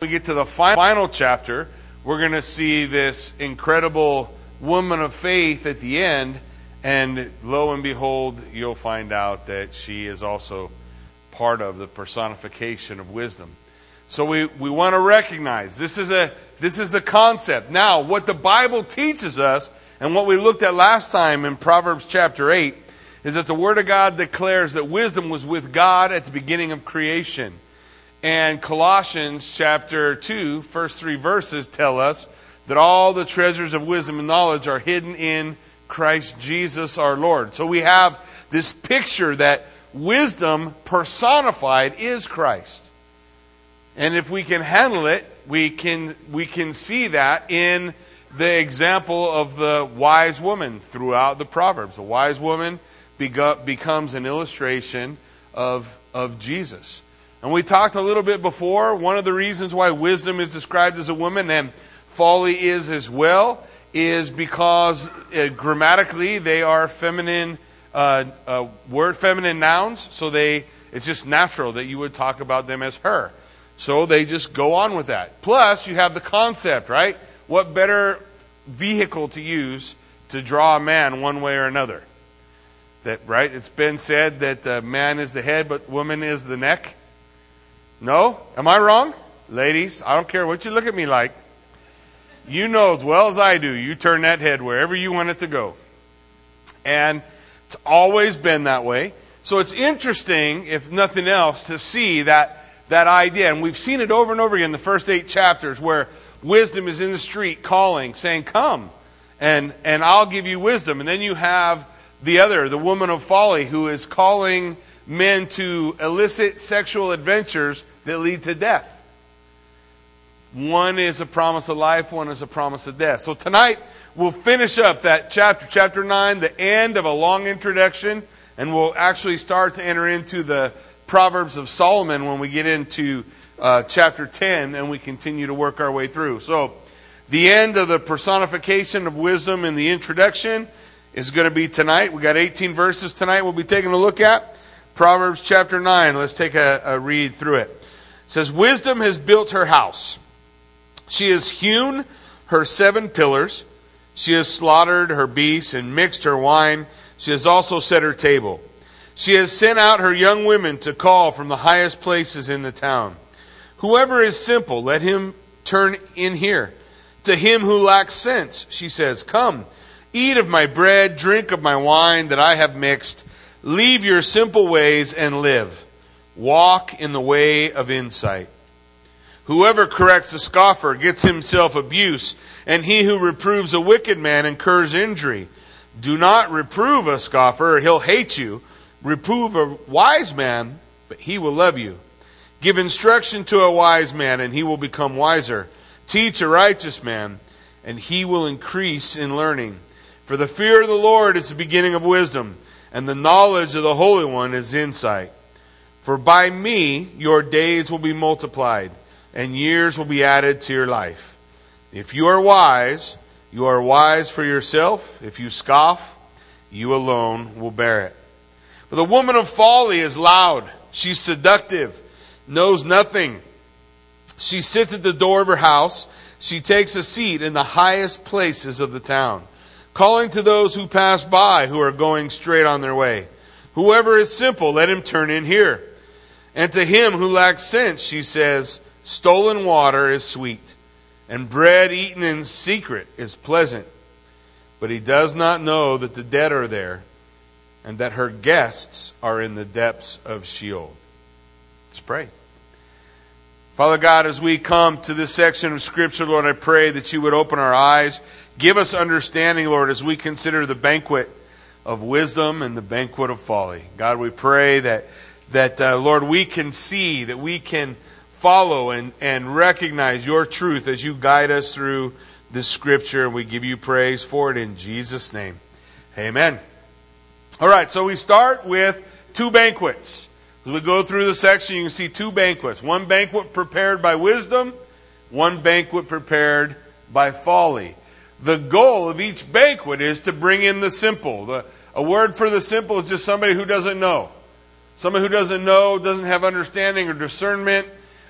we get to the final chapter, we're going to see this incredible woman of faith at the end, and lo and behold, you'll find out that she is also part of the personification of wisdom. So we, we want to recognize this is a this is a concept. Now, what the Bible teaches us, and what we looked at last time in Proverbs chapter 8, is that the Word of God declares that wisdom was with God at the beginning of creation. And Colossians chapter 2, first three verses tell us that all the treasures of wisdom and knowledge are hidden in Christ Jesus our Lord. So we have this picture that wisdom personified is Christ. And if we can handle it, we can, we can see that in the example of the wise woman throughout the Proverbs. The wise woman becomes an illustration of, of Jesus. And we talked a little bit before. One of the reasons why wisdom is described as a woman and folly is as well is because uh, grammatically they are feminine uh, uh, word, feminine nouns. So they it's just natural that you would talk about them as her. So they just go on with that. Plus, you have the concept, right? What better vehicle to use to draw a man one way or another? That right? It's been said that man is the head, but woman is the neck. No? Am I wrong? Ladies, I don't care what you look at me like. You know as well as I do, you turn that head wherever you want it to go. And it's always been that way. So it's interesting, if nothing else, to see that, that idea. And we've seen it over and over again in the first eight chapters where wisdom is in the street calling, saying, Come, and, and I'll give you wisdom. And then you have the other, the woman of folly, who is calling men to illicit sexual adventures that lead to death. One is a promise of life, one is a promise of death. So tonight we'll finish up that chapter, chapter 9, the end of a long introduction, and we'll actually start to enter into the Proverbs of Solomon when we get into uh, chapter 10 and we continue to work our way through. So the end of the personification of wisdom in the introduction is going to be tonight. We got 18 verses tonight we'll be taking a look at. Proverbs chapter 9. Let's take a, a read through it. It says, Wisdom has built her house. She has hewn her seven pillars. She has slaughtered her beasts and mixed her wine. She has also set her table. She has sent out her young women to call from the highest places in the town. Whoever is simple, let him turn in here. To him who lacks sense, she says, Come, eat of my bread, drink of my wine that I have mixed. Leave your simple ways and live. Walk in the way of insight. Whoever corrects a scoffer gets himself abuse, and he who reproves a wicked man incurs injury. Do not reprove a scoffer, or he'll hate you. Reprove a wise man, but he will love you. Give instruction to a wise man, and he will become wiser. Teach a righteous man, and he will increase in learning. For the fear of the Lord is the beginning of wisdom and the knowledge of the Holy One is insight. For by me your days will be multiplied, and years will be added to your life. If you are wise, you are wise for yourself. If you scoff, you alone will bear it. But the woman of folly is loud. She's seductive, knows nothing. She sits at the door of her house. She takes a seat in the highest places of the town calling to those who pass by who are going straight on their way. Whoever is simple, let him turn in here. And to him who lacks sense, she says, Stolen water is sweet, and bread eaten in secret is pleasant. But he does not know that the dead are there, and that her guests are in the depths of Sheol. Let's pray. Father God, as we come to this section of Scripture, Lord, I pray that you would open our eyes Give us understanding, Lord, as we consider the banquet of wisdom and the banquet of folly. God, we pray that, that uh, Lord, we can see, that we can follow and, and recognize your truth as you guide us through this scripture. And we give you praise for it in Jesus' name. Amen. All right, so we start with two banquets. As we go through the section, you can see two banquets one banquet prepared by wisdom, one banquet prepared by folly the goal of each banquet is to bring in the simple. The, a word for the simple is just somebody who doesn't know. Somebody who doesn't know, doesn't have understanding or discernment.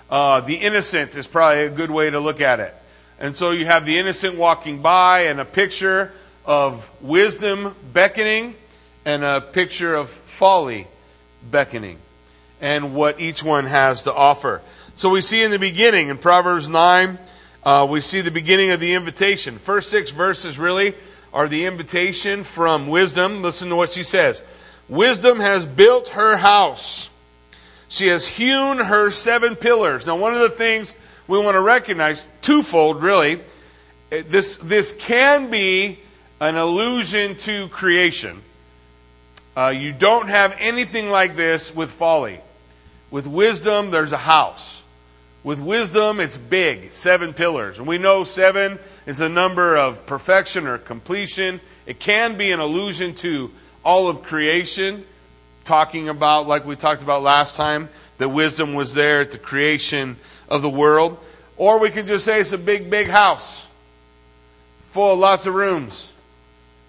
Uh, the innocent is probably a good way to look at it. And so you have the innocent walking by and a picture of wisdom beckoning and a picture of folly beckoning and what each one has to offer. So we see in the beginning, in Proverbs 9, uh, we see the beginning of the invitation. First six verses really are the invitation from wisdom. Listen to what she says Wisdom has built her house, she has hewn her seven pillars. Now, one of the things we want to recognize, twofold really, this, this can be an allusion to creation. Uh, you don't have anything like this with folly. With wisdom, there's a house. With wisdom, it's big, seven pillars. And we know seven is a number of perfection or completion. It can be an allusion to all of creation, talking about, like we talked about last time, that wisdom was there at the creation of the world. Or we can just say it's a big, big house full of lots of rooms,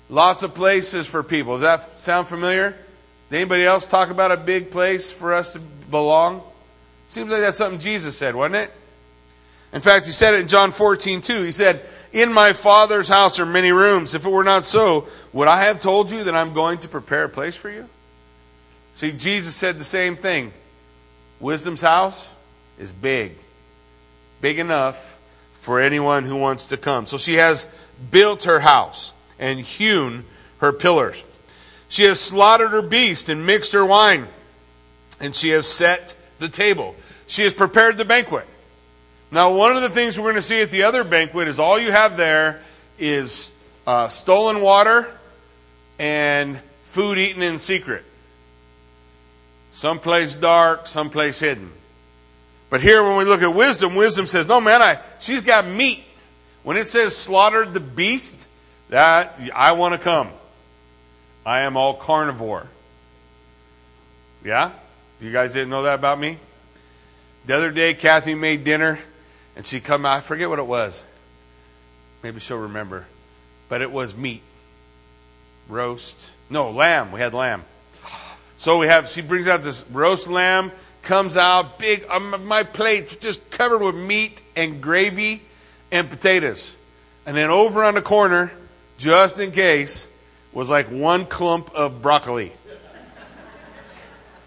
lots of places for people. Does that sound familiar? Did anybody else talk about a big place for us to belong? Seems like that's something Jesus said, wasn't it? In fact, he said it in John 14, too. He said, In my Father's house are many rooms. If it were not so, would I have told you that I'm going to prepare a place for you? See, Jesus said the same thing. Wisdom's house is big, big enough for anyone who wants to come. So she has built her house and hewn her pillars. She has slaughtered her beast and mixed her wine, and she has set the table. She has prepared the banquet. Now, one of the things we're going to see at the other banquet is all you have there is uh, stolen water and food eaten in secret. Someplace dark, someplace hidden. But here, when we look at wisdom, wisdom says, "No, man, I, she's got meat." When it says slaughtered the beast, that I want to come. I am all carnivore. Yeah? You guys didn't know that about me? The other day, Kathy made dinner, and she come out. I forget what it was. Maybe she'll remember. But it was meat. Roast. No, lamb. We had lamb. So we have, she brings out this roast lamb, comes out, big, um, my plate just covered with meat and gravy and potatoes. And then over on the corner, just in case, was like one clump of broccoli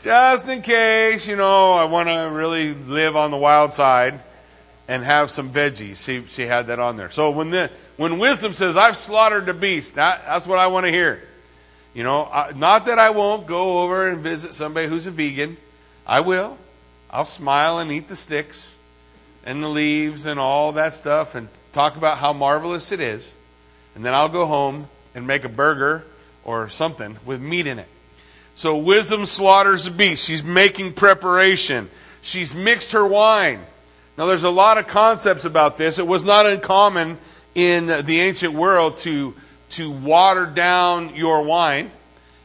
just in case, you know, I want to really live on the wild side and have some veggies. She, she had that on there. So when, the, when wisdom says, I've slaughtered the beast, that, that's what I want to hear. You know, I, not that I won't go over and visit somebody who's a vegan. I will. I'll smile and eat the sticks and the leaves and all that stuff and talk about how marvelous it is. And then I'll go home and make a burger or something with meat in it. So wisdom slaughters a beast. She's making preparation. She's mixed her wine. Now, there's a lot of concepts about this. It was not uncommon in the ancient world to, to water down your wine,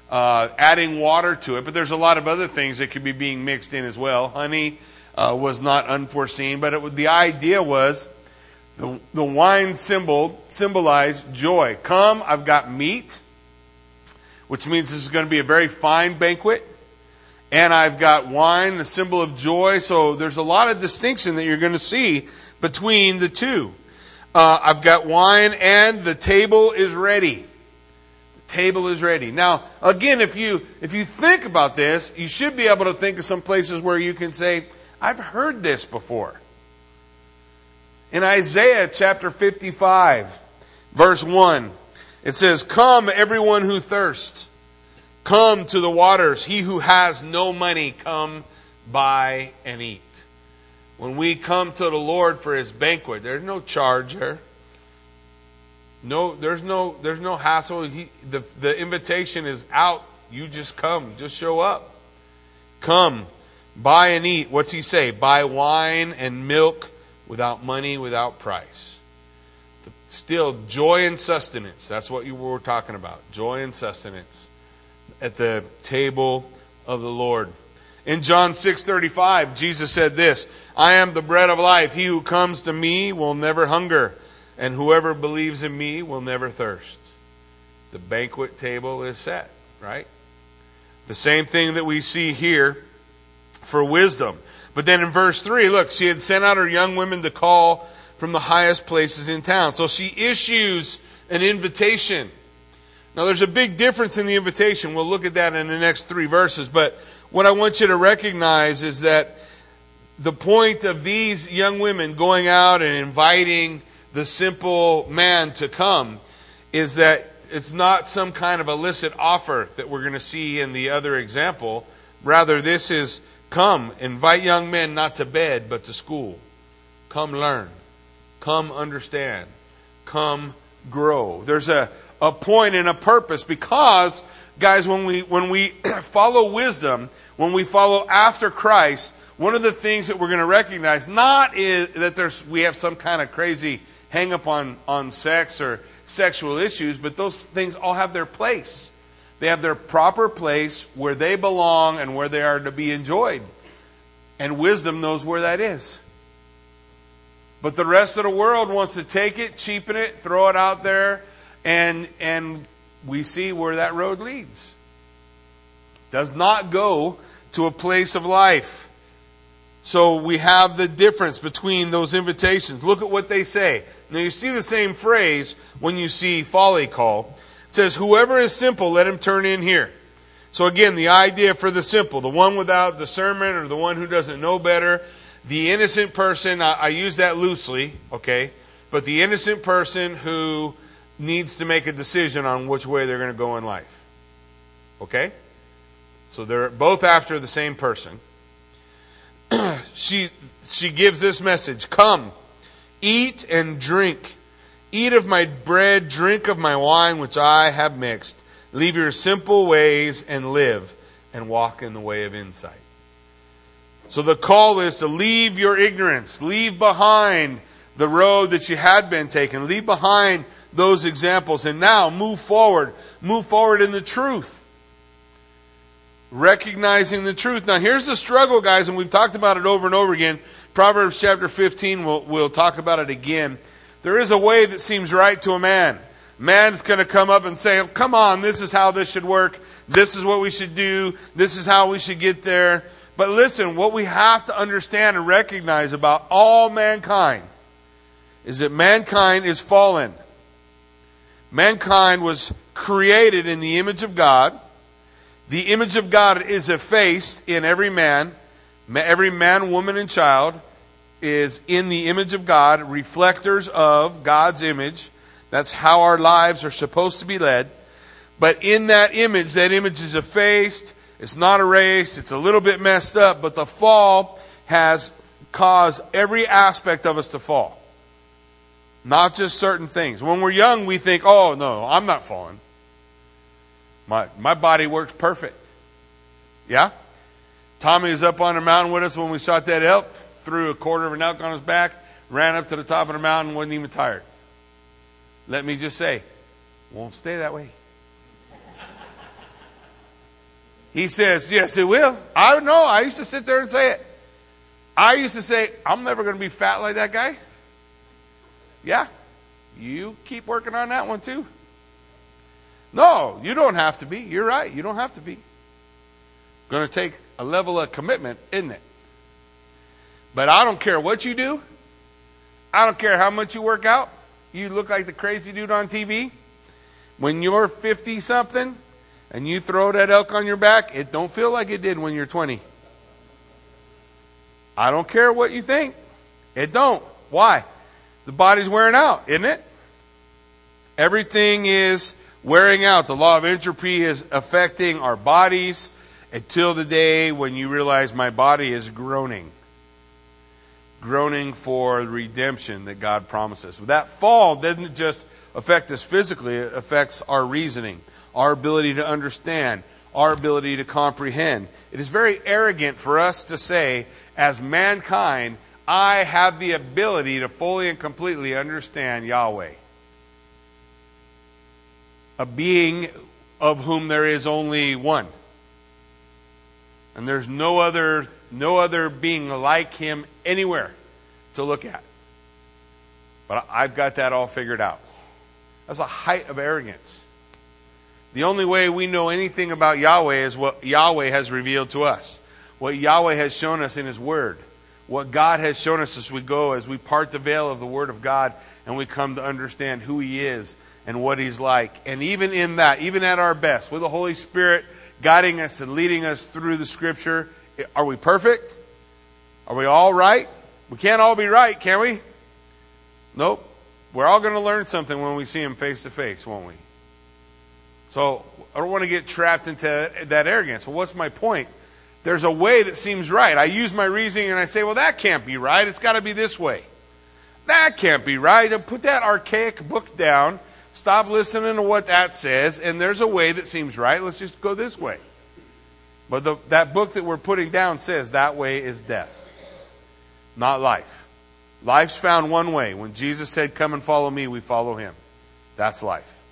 uh, adding water to it, but there's a lot of other things that could be being mixed in as well. Honey uh, was not unforeseen, but it, the idea was the, the wine symbol symbolized joy. Come, I've got meat which means this is going to be a very fine banquet. And I've got wine, the symbol of joy. So there's a lot of distinction that you're going to see between the two. Uh, I've got wine, and the table is ready. The table is ready. Now, again, if you if you think about this, you should be able to think of some places where you can say, "I've heard this before." In Isaiah chapter 55, verse 1. It says, Come, everyone who thirsts, come to the waters. He who has no money, come buy and eat. When we come to the Lord for his banquet, there's no charge there. No, there's no, there's no hassle. He, the, the invitation is out. You just come, just show up. Come, buy and eat. What's he say? Buy wine and milk without money, without price. Still, joy and sustenance. That's what you were talking about. Joy and sustenance at the table of the Lord. In John 6:35, Jesus said this, "I am the bread of life. He who comes to me will never hunger, and whoever believes in me will never thirst." The banquet table is set, right? The same thing that we see here for wisdom. But then in verse 3, look, she had sent out her young women to call from the highest places in town. So she issues an invitation. Now, there's a big difference in the invitation. We'll look at that in the next three verses. But what I want you to recognize is that the point of these young women going out and inviting the simple man to come is that it's not some kind of illicit offer that we're going to see in the other example. Rather, this is come, invite young men not to bed, but to school. Come learn. Come understand. Come grow. There's a, a point and a purpose because, guys, when we, when we follow wisdom, when we follow after Christ, one of the things that we're going to recognize not is that there's we have some kind of crazy hang up on, on sex or sexual issues, but those things all have their place. They have their proper place where they belong and where they are to be enjoyed. And wisdom knows where that is. But the rest of the world wants to take it, cheapen it, throw it out there, and and we see where that road leads. Does not go to a place of life. So we have the difference between those invitations. Look at what they say. Now you see the same phrase when you see folly call. It says, Whoever is simple, let him turn in here. So again, the idea for the simple, the one without discernment or the one who doesn't know better, the innocent person, I, I use that loosely, okay? But the innocent person who needs to make a decision on which way they're going to go in life. Okay? So they're both after the same person. she, she gives this message Come, eat and drink. Eat of my bread, drink of my wine, which I have mixed. Leave your simple ways and live, and walk in the way of insight. So the call is to leave your ignorance, leave behind the road that you had been taken, leave behind those examples, and now move forward. Move forward in the truth recognizing the truth. Now, here's the struggle, guys, and we've talked about it over and over again. Proverbs chapter 15, we'll, we'll talk about it again. There is a way that seems right to a man. Man's going to come up and say, Come on, this is how this should work. This is what we should do. This is how we should get there. But listen, what we have to understand and recognize about all mankind is that mankind is fallen. Mankind was created in the image of God. The image of God is effaced in every man. Every man, woman, and child is in the image of God, reflectors of God's image. That's how our lives are supposed to be led. But in that image, that image is effaced. It's not a race, It's a little bit messed up. But the fall has caused every aspect of us to fall. Not just certain things. When we're young, we think, oh, no, I'm not falling. My, my body works perfect. Yeah? Tommy was up on the mountain with us when we shot that elk, threw a quarter of an elk on his back, ran up to the top of the mountain, wasn't even tired. Let me just say, won't stay that way. He says, Yes, it will. I don't know. I used to sit there and say it. I used to say, I'm never going to be fat like that guy. Yeah. You keep working on that one too. No, you don't have to be. You're right. You don't have to be. Going to take a level of commitment, isn't it? But I don't care what you do. I don't care how much you work out. You look like the crazy dude on TV. When you're 50 something and you throw that elk on your back, it don't feel like it did when you're 20. I don't care what you think. It don't. Why? The body's wearing out, isn't it? Everything is wearing out. The law of entropy is affecting our bodies until the day when you realize my body is groaning. Groaning for redemption that God promises. That fall doesn't just affect us physically, it affects our reasoning, our ability to understand, our ability to comprehend. It is very arrogant for us to say, as mankind, I have the ability to fully and completely understand Yahweh a being of whom there is only one. And there's no other, no other being like him anywhere to look at. But I've got that all figured out. That's a height of arrogance. The only way we know anything about Yahweh is what Yahweh has revealed to us, what Yahweh has shown us in His Word. what God has shown us as we go, as we part the veil of the Word of God and we come to understand who He is and what He's like. And even in that, even at our best, with the Holy Spirit guiding us and leading us through the Scripture, are we perfect? Are we all right? We can't all be right, can we? Nope. We're all going to learn something when we see Him face to face, won't we? So I don't want to get trapped into that arrogance. Well, what's my point? there's a way that seems right. I use my reasoning and I say, well, that can't be right. It's got to be this way. That can't be right. Put that archaic book down. Stop listening to what that says. And there's a way that seems right. Let's just go this way. But the, that book that we're putting down says that way is death, not life. Life's found one way. When Jesus said, Come and follow me, we follow him. That's life.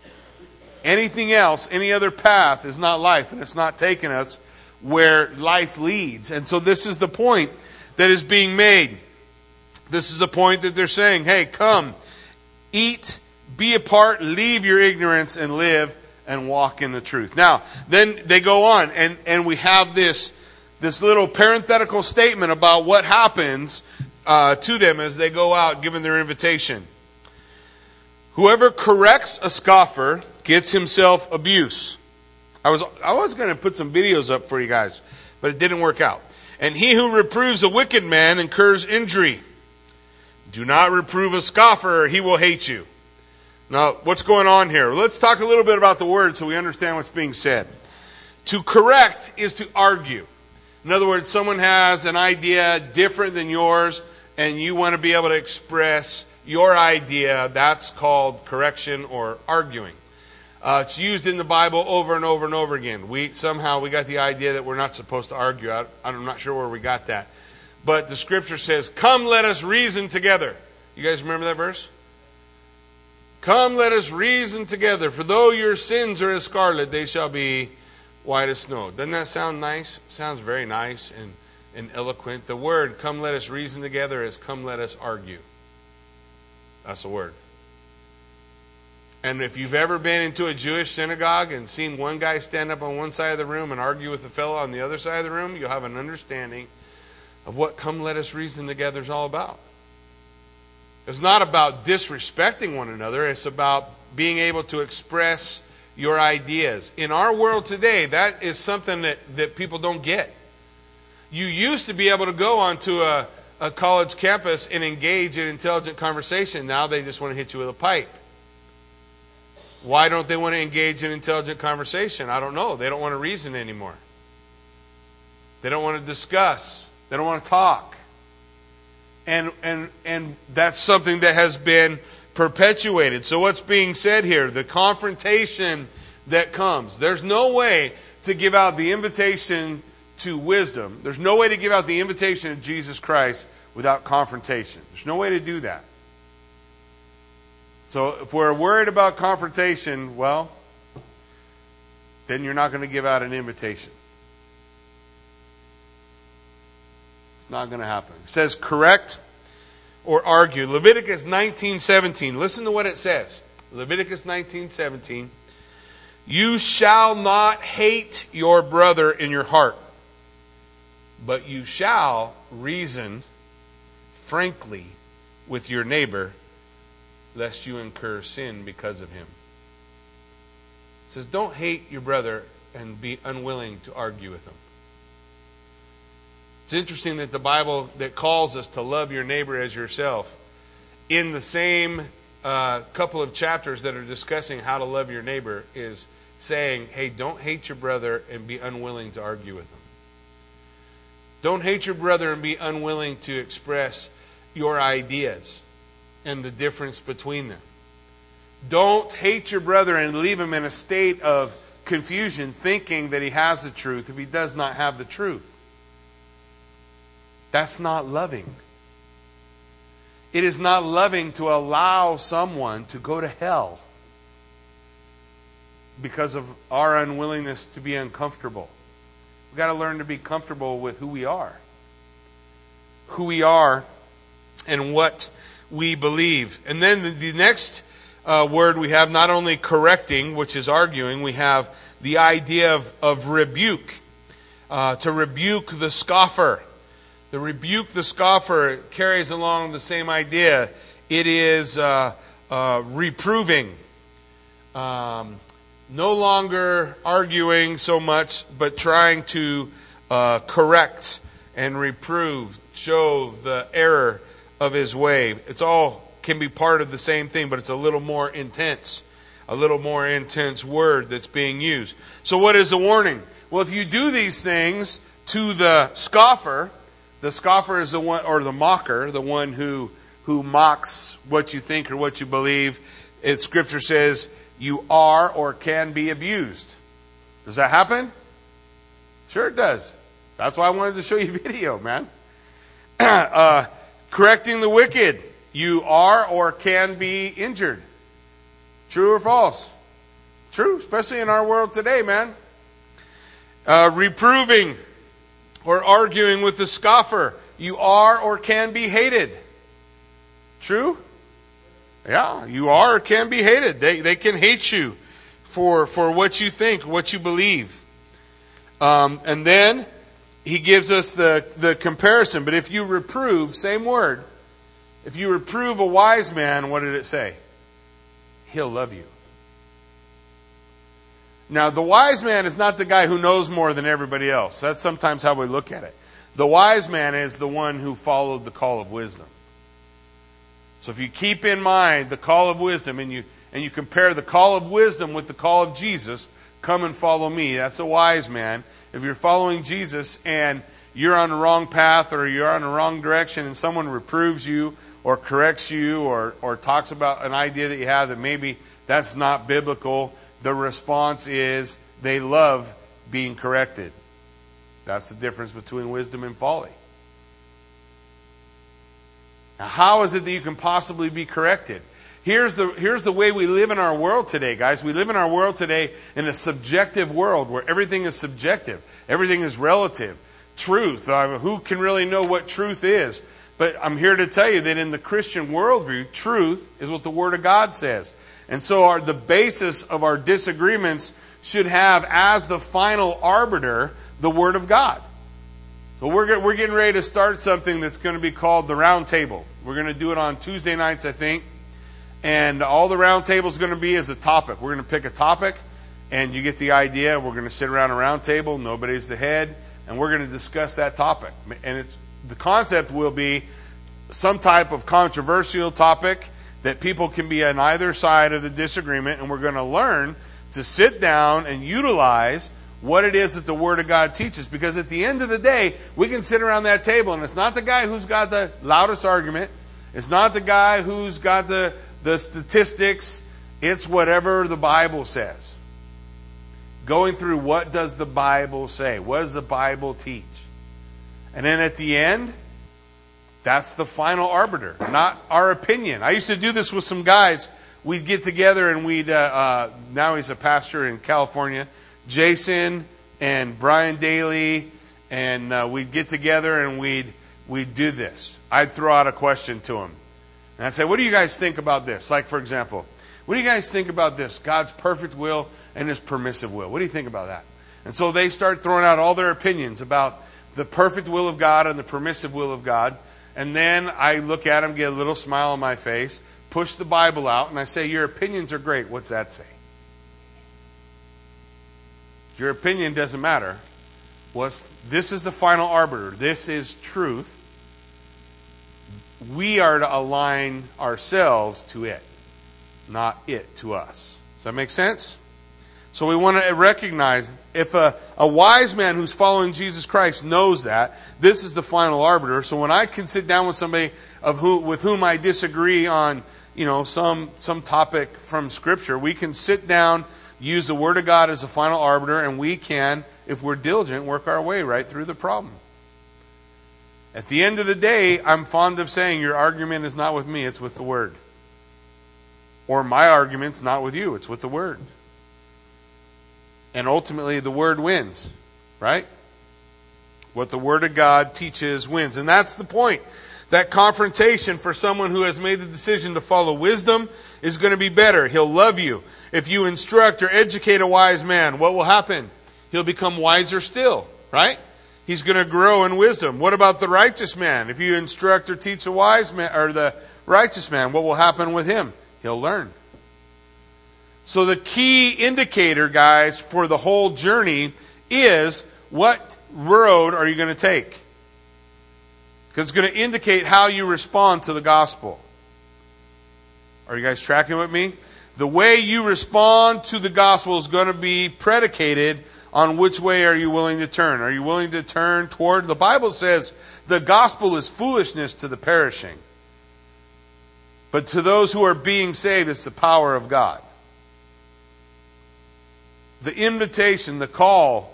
Anything else, any other path is not life, and it's not taking us where life leads. And so this is the point that is being made. This is the point that they're saying, hey, come, eat, be apart, leave your ignorance, and live and walk in the truth. Now, then they go on, and, and we have this, this little parenthetical statement about what happens uh, to them as they go out giving their invitation. Whoever corrects a scoffer gets himself abuse. I was, I was going to put some videos up for you guys, but it didn't work out. And he who reproves a wicked man incurs injury. Do not reprove a scoffer, he will hate you. Now, what's going on here? Let's talk a little bit about the word so we understand what's being said. To correct is to argue. In other words, someone has an idea different than yours, and you want to be able to express your idea. That's called correction or arguing. Uh, it's used in the Bible over and over and over again. We somehow we got the idea that we're not supposed to argue. I, I'm not sure where we got that, but the Scripture says, "Come, let us reason together." You guys remember that verse? Come, let us reason together. For though your sins are as scarlet, they shall be white as snow. Doesn't that sound nice? Sounds very nice and, and eloquent. The word "come, let us reason together" is "come, let us argue." That's the word. And if you've ever been into a Jewish synagogue and seen one guy stand up on one side of the room and argue with a fellow on the other side of the room, you'll have an understanding of what come let us reason together is all about. It's not about disrespecting one another, it's about being able to express your ideas. In our world today, that is something that, that people don't get. You used to be able to go onto a, a college campus and engage in intelligent conversation. Now they just want to hit you with a pipe. Why don't they want to engage in intelligent conversation? I don't know. They don't want to reason anymore. They don't want to discuss. They don't want to talk. And and and that's something that has been perpetuated. So what's being said here? The confrontation that comes. There's no way to give out the invitation to wisdom. There's no way to give out the invitation of Jesus Christ without confrontation. There's no way to do that. So if we're worried about confrontation, well, then you're not going to give out an invitation. It's not going to happen. It says correct or argue. Leviticus 19:17. Listen to what it says. Leviticus 19:17. You shall not hate your brother in your heart, but you shall reason frankly with your neighbor lest you incur sin because of him. It says, Don't hate your brother and be unwilling to argue with him. It's interesting that the Bible that calls us to love your neighbor as yourself, in the same uh, couple of chapters that are discussing how to love your neighbor, is saying, hey, don't hate your brother and be unwilling to argue with him. Don't hate your brother and be unwilling to express your ideas and the difference between them. Don't hate your brother and leave him in a state of confusion, thinking that he has the truth if he does not have the truth. That's not loving. It is not loving to allow someone to go to hell because of our unwillingness to be uncomfortable. We've got to learn to be comfortable with who we are. Who we are and what we believe. And then the, next uh, word we have not only correcting, which is arguing, we have the idea of, of rebuke. Uh, to rebuke the scoffer. The rebuke the scoffer carries along the same idea. It is uh, uh, reproving, um, no longer arguing so much, but trying to uh, correct and reprove, show the error of his way. It's all can be part of the same thing, but it's a little more intense, a little more intense word that's being used. So, what is the warning? Well, if you do these things to the scoffer, the scoffer is the one, or the mocker, the one who who mocks what you think or what you believe. It, scripture says you are or can be abused. Does that happen? Sure, it does. That's why I wanted to show you video, man. uh, correcting the wicked. You are or can be injured. True or false? True, especially in our world today, man. Uh, reproving or arguing with the scoffer. You are or can be hated. True? Yeah, you are or can be hated. They, they can hate you for, for what you think, what you believe. Um, and then he gives us the, the comparison. But if you reprove, same word, if you reprove a wise man, what did it say? He'll love you. Now, the wise man is not the guy who knows more than everybody else. That's sometimes how we look at it. The wise man is the one who followed the call of wisdom. So if you keep in mind the call of wisdom and you and you compare the call of wisdom with the call of Jesus, come and follow me. That's a wise man. If you're following Jesus and you're on the wrong path or you're on the wrong direction and someone reproves you or corrects you or, or talks about an idea that you have that maybe that's not biblical, the response is they love being corrected. That's the difference between wisdom and folly. Now, how is it that you can possibly be corrected? Here's the, here's the way we live in our world today, guys. We live in our world today in a subjective world where everything is subjective, everything is relative. Truth, uh, who can really know what truth is? But I'm here to tell you that in the Christian worldview, truth is what the Word of God says. And so our, the basis of our disagreements should have as the final arbiter the Word of God. So we're, we're getting ready to start something that's going to be called the Round Table. We're going to do it on Tuesday nights, I think. And all the round table is going to be is a topic. We're going to pick a topic, and you get the idea. We're going to sit around a round table. Nobody's the head, and we're going to discuss that topic. And it's the concept will be some type of controversial topic that people can be on either side of the disagreement, and we're going to learn to sit down and utilize what it is that the Word of God teaches. Because at the end of the day, we can sit around that table, and it's not the guy who's got the loudest argument, it's not the guy who's got the, the statistics, it's whatever the Bible says. Going through what does the Bible say? What does the Bible teach? And then at the end, that's the final arbiter, not our opinion. I used to do this with some guys. We'd get together and we'd, uh, uh, now he's a pastor in California, Jason and Brian Daly, and uh, we'd get together and we'd, we'd do this. I'd throw out a question to them. And I'd say, What do you guys think about this? Like, for example, what do you guys think about this? God's perfect will and his permissive will. What do you think about that? And so they start throwing out all their opinions about the perfect will of God and the permissive will of God. And then I look at them, get a little smile on my face, push the Bible out, and I say, Your opinions are great. What's that say? Your opinion doesn't matter. What's, this is the final arbiter. This is truth. We are to align ourselves to it, not it to us. Does that make sense? So we want to recognize if a, a wise man who's following Jesus Christ knows that, this is the final arbiter. So when I can sit down with somebody of who, with whom I disagree on, you know, some, some topic from Scripture, we can sit down, use the Word of God as a final arbiter, and we can, if we're diligent, work our way right through the problem. At the end of the day, I'm fond of saying your argument is not with me, it's with the Word. Or my argument's not with you, it's with the Word. And ultimately, the Word wins, right? What the Word of God teaches wins. And that's the point. That confrontation for someone who has made the decision to follow wisdom is going to be better. He'll love you. If you instruct or educate a wise man, what will happen? He'll become wiser still, right? he's going to grow in wisdom. What about the righteous man? If you instruct or teach a wise man or the righteous man, what will happen with him? He'll learn. So the key indicator, guys, for the whole journey is what road are you going to take? Because it's going to indicate how you respond to the gospel. Are you guys tracking with me? The way you respond to the gospel is going to be predicated on which way are you willing to turn. Are you willing to turn toward? The Bible says the gospel is foolishness to the perishing. But to those who are being saved, it's the power of God. The invitation, the call,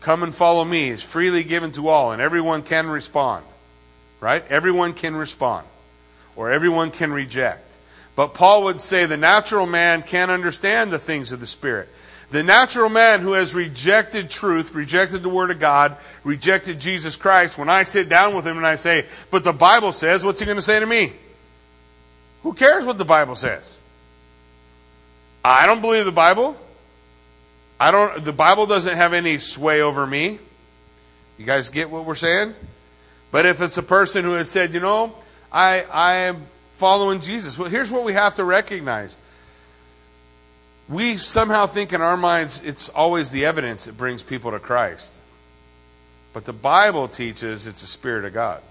come and follow me, is freely given to all, and everyone can respond. Right? Everyone can respond, or everyone can reject. But Paul would say the natural man can't understand the things of the Spirit. The natural man who has rejected truth, rejected the Word of God, rejected Jesus Christ, when I sit down with him and I say, But the Bible says, what's he going to say to me? Who cares what the Bible says? I don't believe the Bible. I don't the Bible doesn't have any sway over me. You guys get what we're saying? But if it's a person who has said, you know, I I am following Jesus. Well, here's what we have to recognize. We somehow think in our minds it's always the evidence that brings people to Christ. But the Bible teaches it's the Spirit of God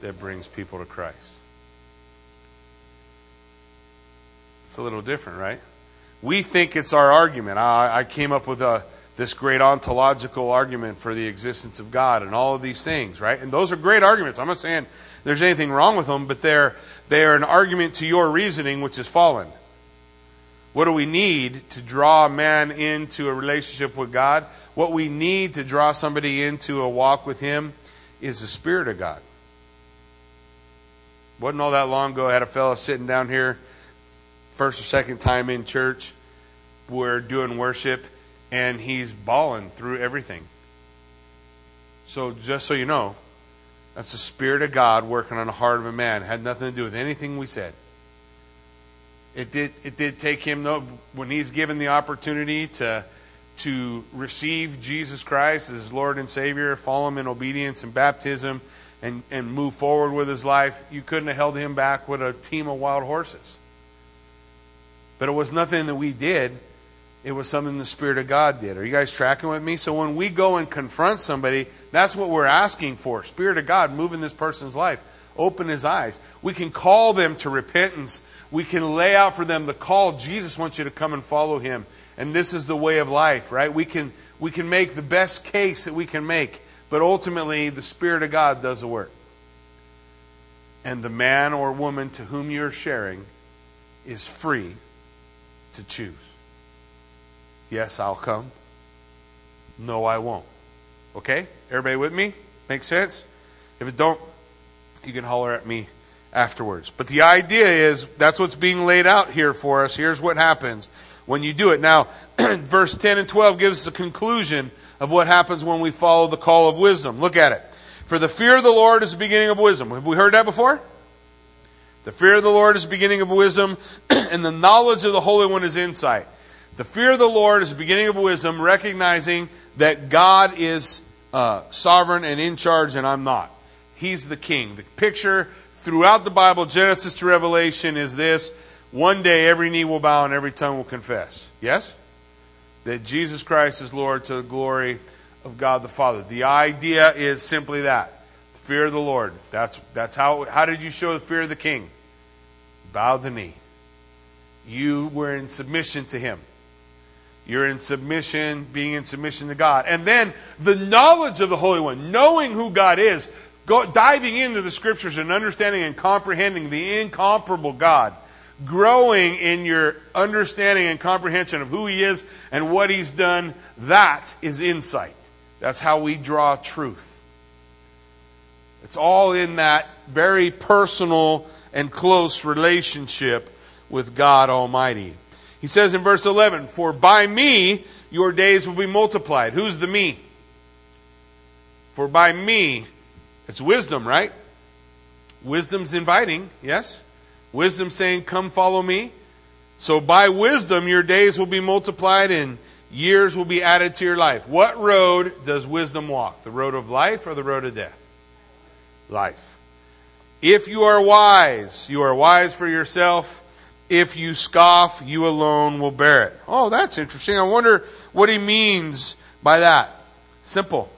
that brings people to Christ. It's a little different, right? We think it's our argument. I, I came up with a, this great ontological argument for the existence of God and all of these things, right? And those are great arguments. I'm not saying there's anything wrong with them, but they're, they are an argument to your reasoning, which is fallen. What do we need to draw a man into a relationship with God? What we need to draw somebody into a walk with Him is the Spirit of God. Wasn't all that long ago, I had a fellow sitting down here first or second time in church. We're doing worship, and he's bawling through everything. So, just so you know, that's the Spirit of God working on the heart of a man. It had nothing to do with anything we said. It did, it did take him, though, when he's given the opportunity to, to receive Jesus Christ as Lord and Savior, follow him in obedience and baptism, and, and move forward with his life, you couldn't have held him back with a team of wild horses. But it was nothing that we did. It was something the Spirit of God did. Are you guys tracking with me? So when we go and confront somebody, that's what we're asking for. Spirit of God, move in this person's life. Open his eyes. We can call them to repentance. We can lay out for them the call. Jesus wants you to come and follow him. And this is the way of life, right? We can, we can make the best case that we can make. But ultimately, the Spirit of God does the work. And the man or woman to whom you're sharing is free to choose. Yes, I'll come. No, I won't. Okay? Everybody with me? Make sense? If it don't, you can holler at me afterwards. But the idea is that's what's being laid out here for us. Here's what happens when you do it. Now, verse 10 and 12 gives us a conclusion of what happens when we follow the call of wisdom. Look at it. For the fear of the Lord is the beginning of wisdom. Have we heard that before? The fear of the Lord is the beginning of wisdom, and the knowledge of the Holy One is insight. The fear of the Lord is the beginning of wisdom, recognizing that God is uh, sovereign and in charge, and I'm not. He's the king. The picture throughout the Bible, Genesis to Revelation, is this one day every knee will bow and every tongue will confess. Yes? That Jesus Christ is Lord to the glory of God the Father. The idea is simply that. Fear of the Lord. That's, that's how, how did you show the fear of the king? Bowed the knee. You were in submission to him. You're in submission, being in submission to God. And then the knowledge of the Holy One, knowing who God is, go, diving into the scriptures and understanding and comprehending the incomparable God, growing in your understanding and comprehension of who He is and what He's done, that is insight. That's how we draw truth. It's all in that very personal and close relationship with God Almighty. He says in verse 11, For by me your days will be multiplied. Who's the me? For by me, it's wisdom, right? Wisdom's inviting, yes? Wisdom saying, Come follow me. So by wisdom your days will be multiplied and Years will be added to your life. What road does wisdom walk? The road of life or the road of death? Life. If you are wise, you are wise for yourself. If you scoff, you alone will bear it. Oh, that's interesting. I wonder what he means by that. Simple.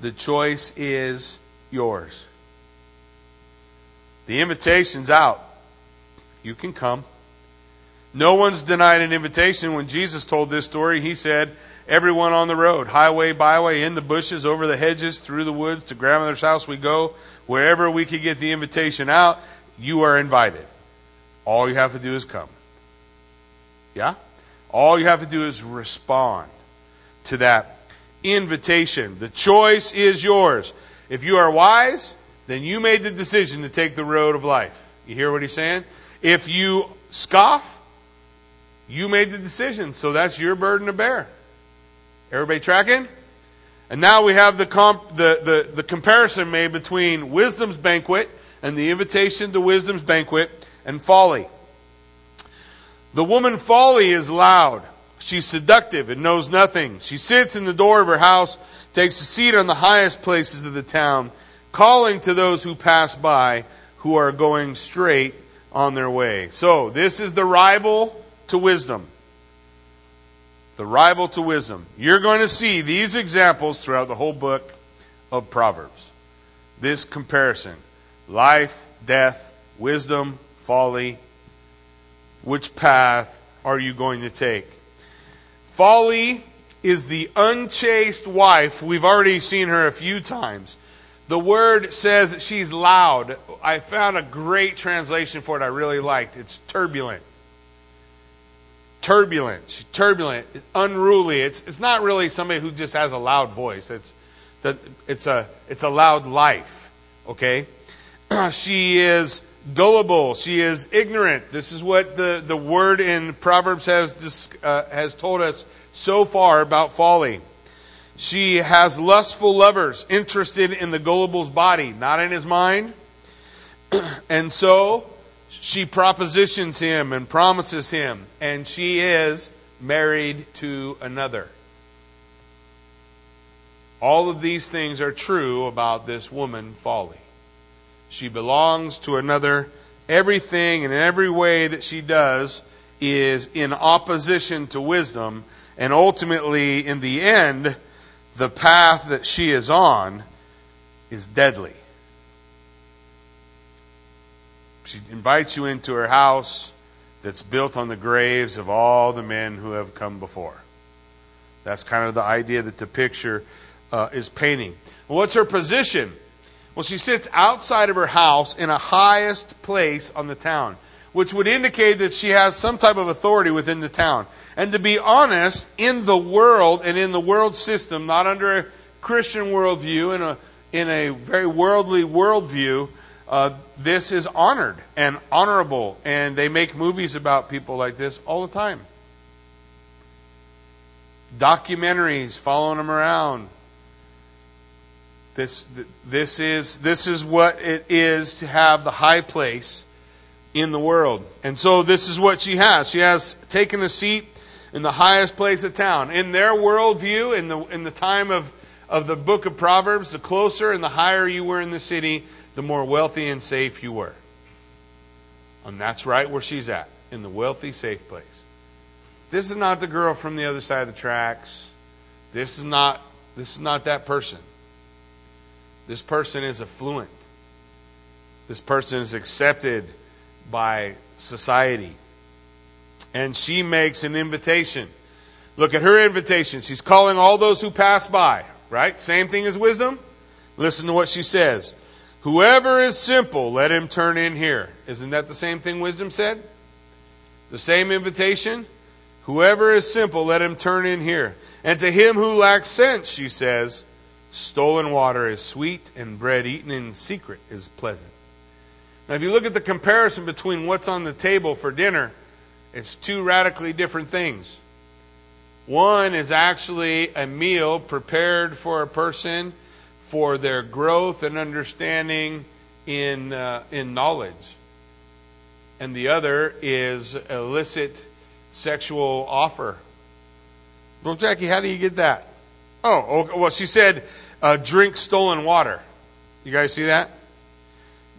The choice is yours. The invitation's out. You can come. No one's denied an invitation. When Jesus told this story, he said, Everyone on the road, highway, byway, in the bushes, over the hedges, through the woods, to grandmother's house we go. Wherever we could get the invitation out, you are invited. All you have to do is come. Yeah? All you have to do is respond to that invitation. The choice is yours. If you are wise, then you made the decision to take the road of life. You hear what he's saying? If you scoff, you made the decision, so that's your burden to bear. Everybody tracking? And now we have the, comp, the, the, the comparison made between wisdom's banquet and the invitation to wisdom's banquet and folly. The woman folly is loud. She's seductive and knows nothing. She sits in the door of her house, takes a seat on the highest places of the town, calling to those who pass by who are going straight on their way. So, this is the rival to wisdom. The rival to wisdom. You're going to see these examples throughout the whole book of Proverbs. This comparison life, death, wisdom, folly. Which path are you going to take? Folly is the unchaste wife. We've already seen her a few times. The word says she's loud. I found a great translation for it I really liked. It's turbulent turbulent. She's turbulent, unruly. It's, it's not really somebody who just has a loud voice. It's, the, it's, a, it's a loud life, okay? she is gullible. She is ignorant. This is what the, the word in Proverbs has, uh, has told us so far about folly. She has lustful lovers interested in the gullible's body, not in his mind. and so she propositions him and promises him, and she is married to another. All of these things are true about this woman, Folly. She belongs to another. Everything and every way that she does is in opposition to wisdom, and ultimately, in the end, the path that she is on is deadly. she invites you into her house that's built on the graves of all the men who have come before. That's kind of the idea that the picture uh, is painting. What's her position? Well, she sits outside of her house in a highest place on the town, which would indicate that she has some type of authority within the town. And to be honest, in the world and in the world system, not under a Christian worldview, in a, in a very worldly worldview, uh, this is honored and honorable, and they make movies about people like this all the time. Documentaries following them around. This, this, is, this is what it is to have the high place in the world. And so this is what she has. She has taken a seat in the highest place of town. In their worldview, in the, in the time of, of the book of Proverbs, the closer and the higher you were in the city, the more wealthy and safe you were. And that's right where she's at, in the wealthy, safe place. This is not the girl from the other side of the tracks. This is not this is not that person. This person is affluent. This person is accepted by society. And she makes an invitation. Look at her invitation. She's calling all those who pass by, right? Same thing as wisdom. Listen to what she says. Whoever is simple, let him turn in here. Isn't that the same thing wisdom said? The same invitation? Whoever is simple, let him turn in here. And to him who lacks sense, she says, stolen water is sweet and bread eaten in secret is pleasant. Now, if you look at the comparison between what's on the table for dinner, it's two radically different things. One is actually a meal prepared for a person for their growth and understanding in, uh, in knowledge. And the other is illicit sexual offer Well, Jackie, how do you get that? Oh, okay. well, she said, uh, drink stolen water. You guys see that?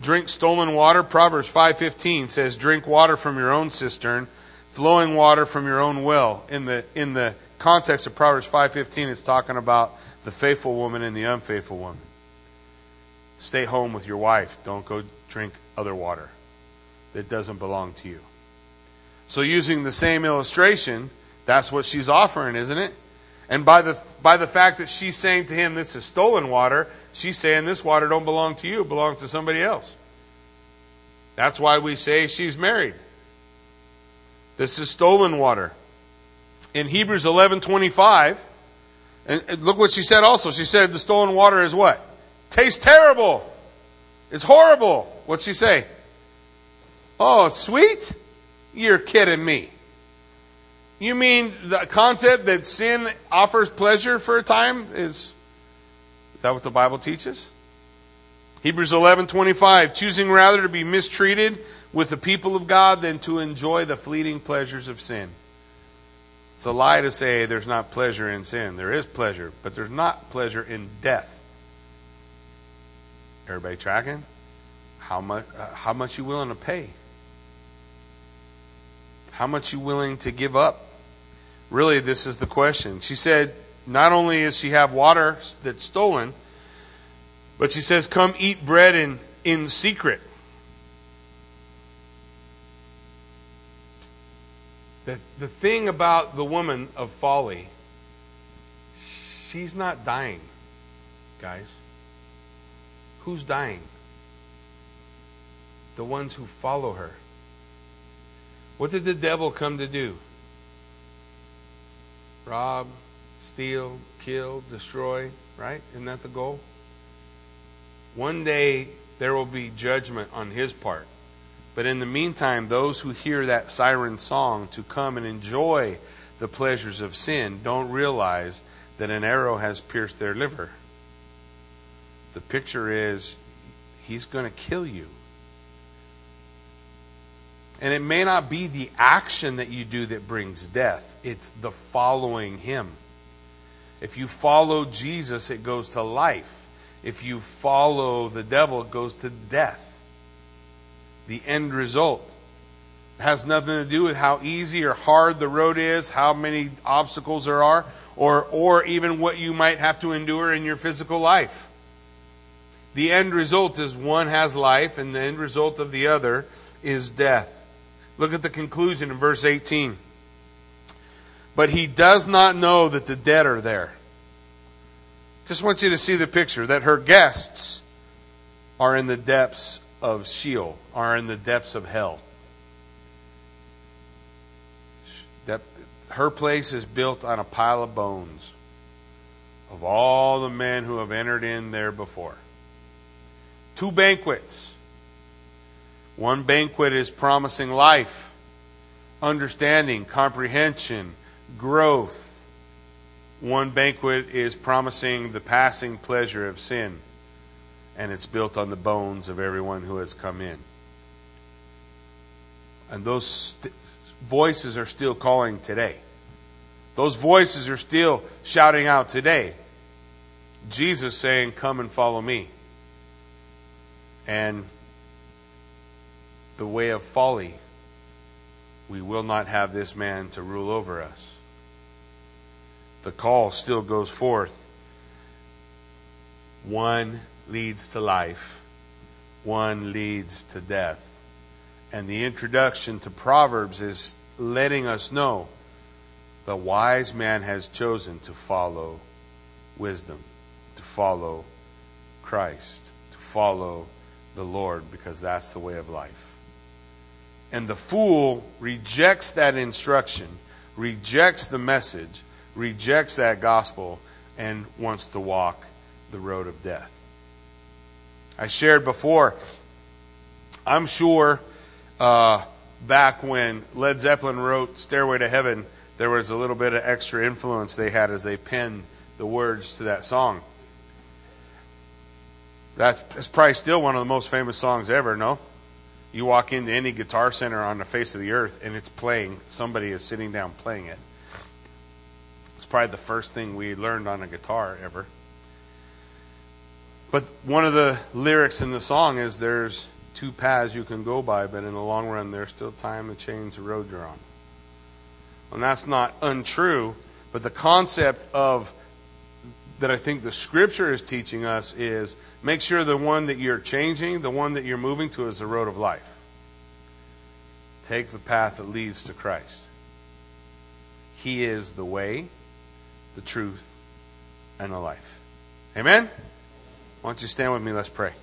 Drink stolen water. Proverbs 5.15 says, drink water from your own cistern, flowing water from your own well. In the, in the context of Proverbs 5.15, it's talking about the faithful woman and the unfaithful woman. Stay home with your wife. Don't go drink other water that doesn't belong to you. So, using the same illustration, that's what she's offering, isn't it? And by the, by the fact that she's saying to him, This is stolen water, she's saying, This water don't belong to you, it belongs to somebody else. That's why we say she's married. This is stolen water. In Hebrews 11 25, and look what she said also. She said the stolen water is what? Tastes terrible. It's horrible. What's she say? Oh, sweet? You're kidding me. You mean the concept that sin offers pleasure for a time is is that what the Bible teaches? Hebrews 11:25 choosing rather to be mistreated with the people of God than to enjoy the fleeting pleasures of sin. It's a lie to say there's not pleasure in sin. There is pleasure, but there's not pleasure in death. Everybody tracking? How much uh, how much you willing to pay? How much you willing to give up? Really, this is the question. She said, not only does she have water that's stolen, but she says, come eat bread in, in secret. The, the thing about the woman of folly, she's not dying, guys. Who's dying? The ones who follow her. What did the devil come to do? Rob, steal, kill, destroy, right? Isn't that the goal? One day there will be judgment on his part. But in the meantime, those who hear that siren song to come and enjoy the pleasures of sin don't realize that an arrow has pierced their liver. The picture is he's going to kill you. And it may not be the action that you do that brings death, it's the following Him. If you follow Jesus, it goes to life. If you follow the devil, it goes to death. The end result has nothing to do with how easy or hard the road is, how many obstacles there are, or, or even what you might have to endure in your physical life. The end result is one has life, and the end result of the other is death. Look at the conclusion in verse 18. But he does not know that the dead are there. Just want you to see the picture that her guests are in the depths of Sheol, are in the depths of hell. That her place is built on a pile of bones of all the men who have entered in there before. Two banquets one banquet is promising life, understanding, comprehension, growth. One banquet is promising the passing pleasure of sin, and it's built on the bones of everyone who has come in. And those st- voices are still calling today. Those voices are still shouting out today. Jesus saying, Come and follow me. And the way of folly, we will not have this man to rule over us. The call still goes forth. One leads to life, one leads to death. And the introduction to Proverbs is letting us know the wise man has chosen to follow wisdom, to follow Christ, to follow the Lord, because that's the way of life. And the fool rejects that instruction, rejects the message, rejects that gospel, and wants to walk the road of death. I shared before, I'm sure uh, back when Led Zeppelin wrote Stairway to Heaven, there was a little bit of extra influence they had as they penned the words to that song. That's, that's probably still one of the most famous songs ever, no? You walk into any guitar center on the face of the earth and it's playing. Somebody is sitting down playing it. It's probably the first thing we learned on a guitar ever. But one of the lyrics in the song is there's two paths you can go by, but in the long run, there's still time to change the road you're on. And that's not untrue, but the concept of that I think the scripture is teaching us is make sure the one that you're changing, the one that you're moving to, is the road of life. Take the path that leads to Christ. He is the way, the truth, and the life. Amen? Why don't you stand with me? Let's pray.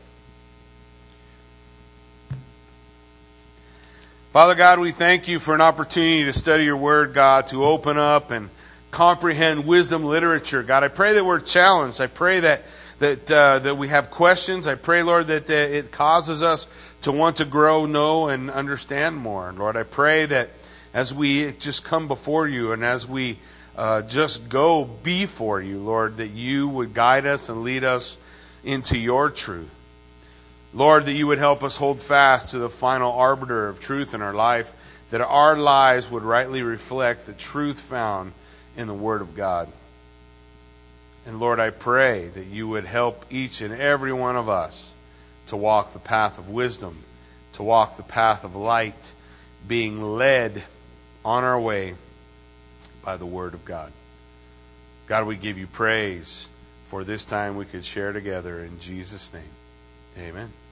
Father God, we thank you for an opportunity to study your word, God, to open up and comprehend wisdom literature. God, I pray that we're challenged. I pray that that uh, that we have questions. I pray, Lord, that uh, it causes us to want to grow, know, and understand more. Lord, I pray that as we just come before you and as we uh, just go before you, Lord, that you would guide us and lead us into your truth. Lord, that you would help us hold fast to the final arbiter of truth in our life, that our lives would rightly reflect the truth found in the Word of God. And Lord, I pray that you would help each and every one of us to walk the path of wisdom, to walk the path of light, being led on our way by the Word of God. God, we give you praise for this time we could share together in Jesus' name. Amen.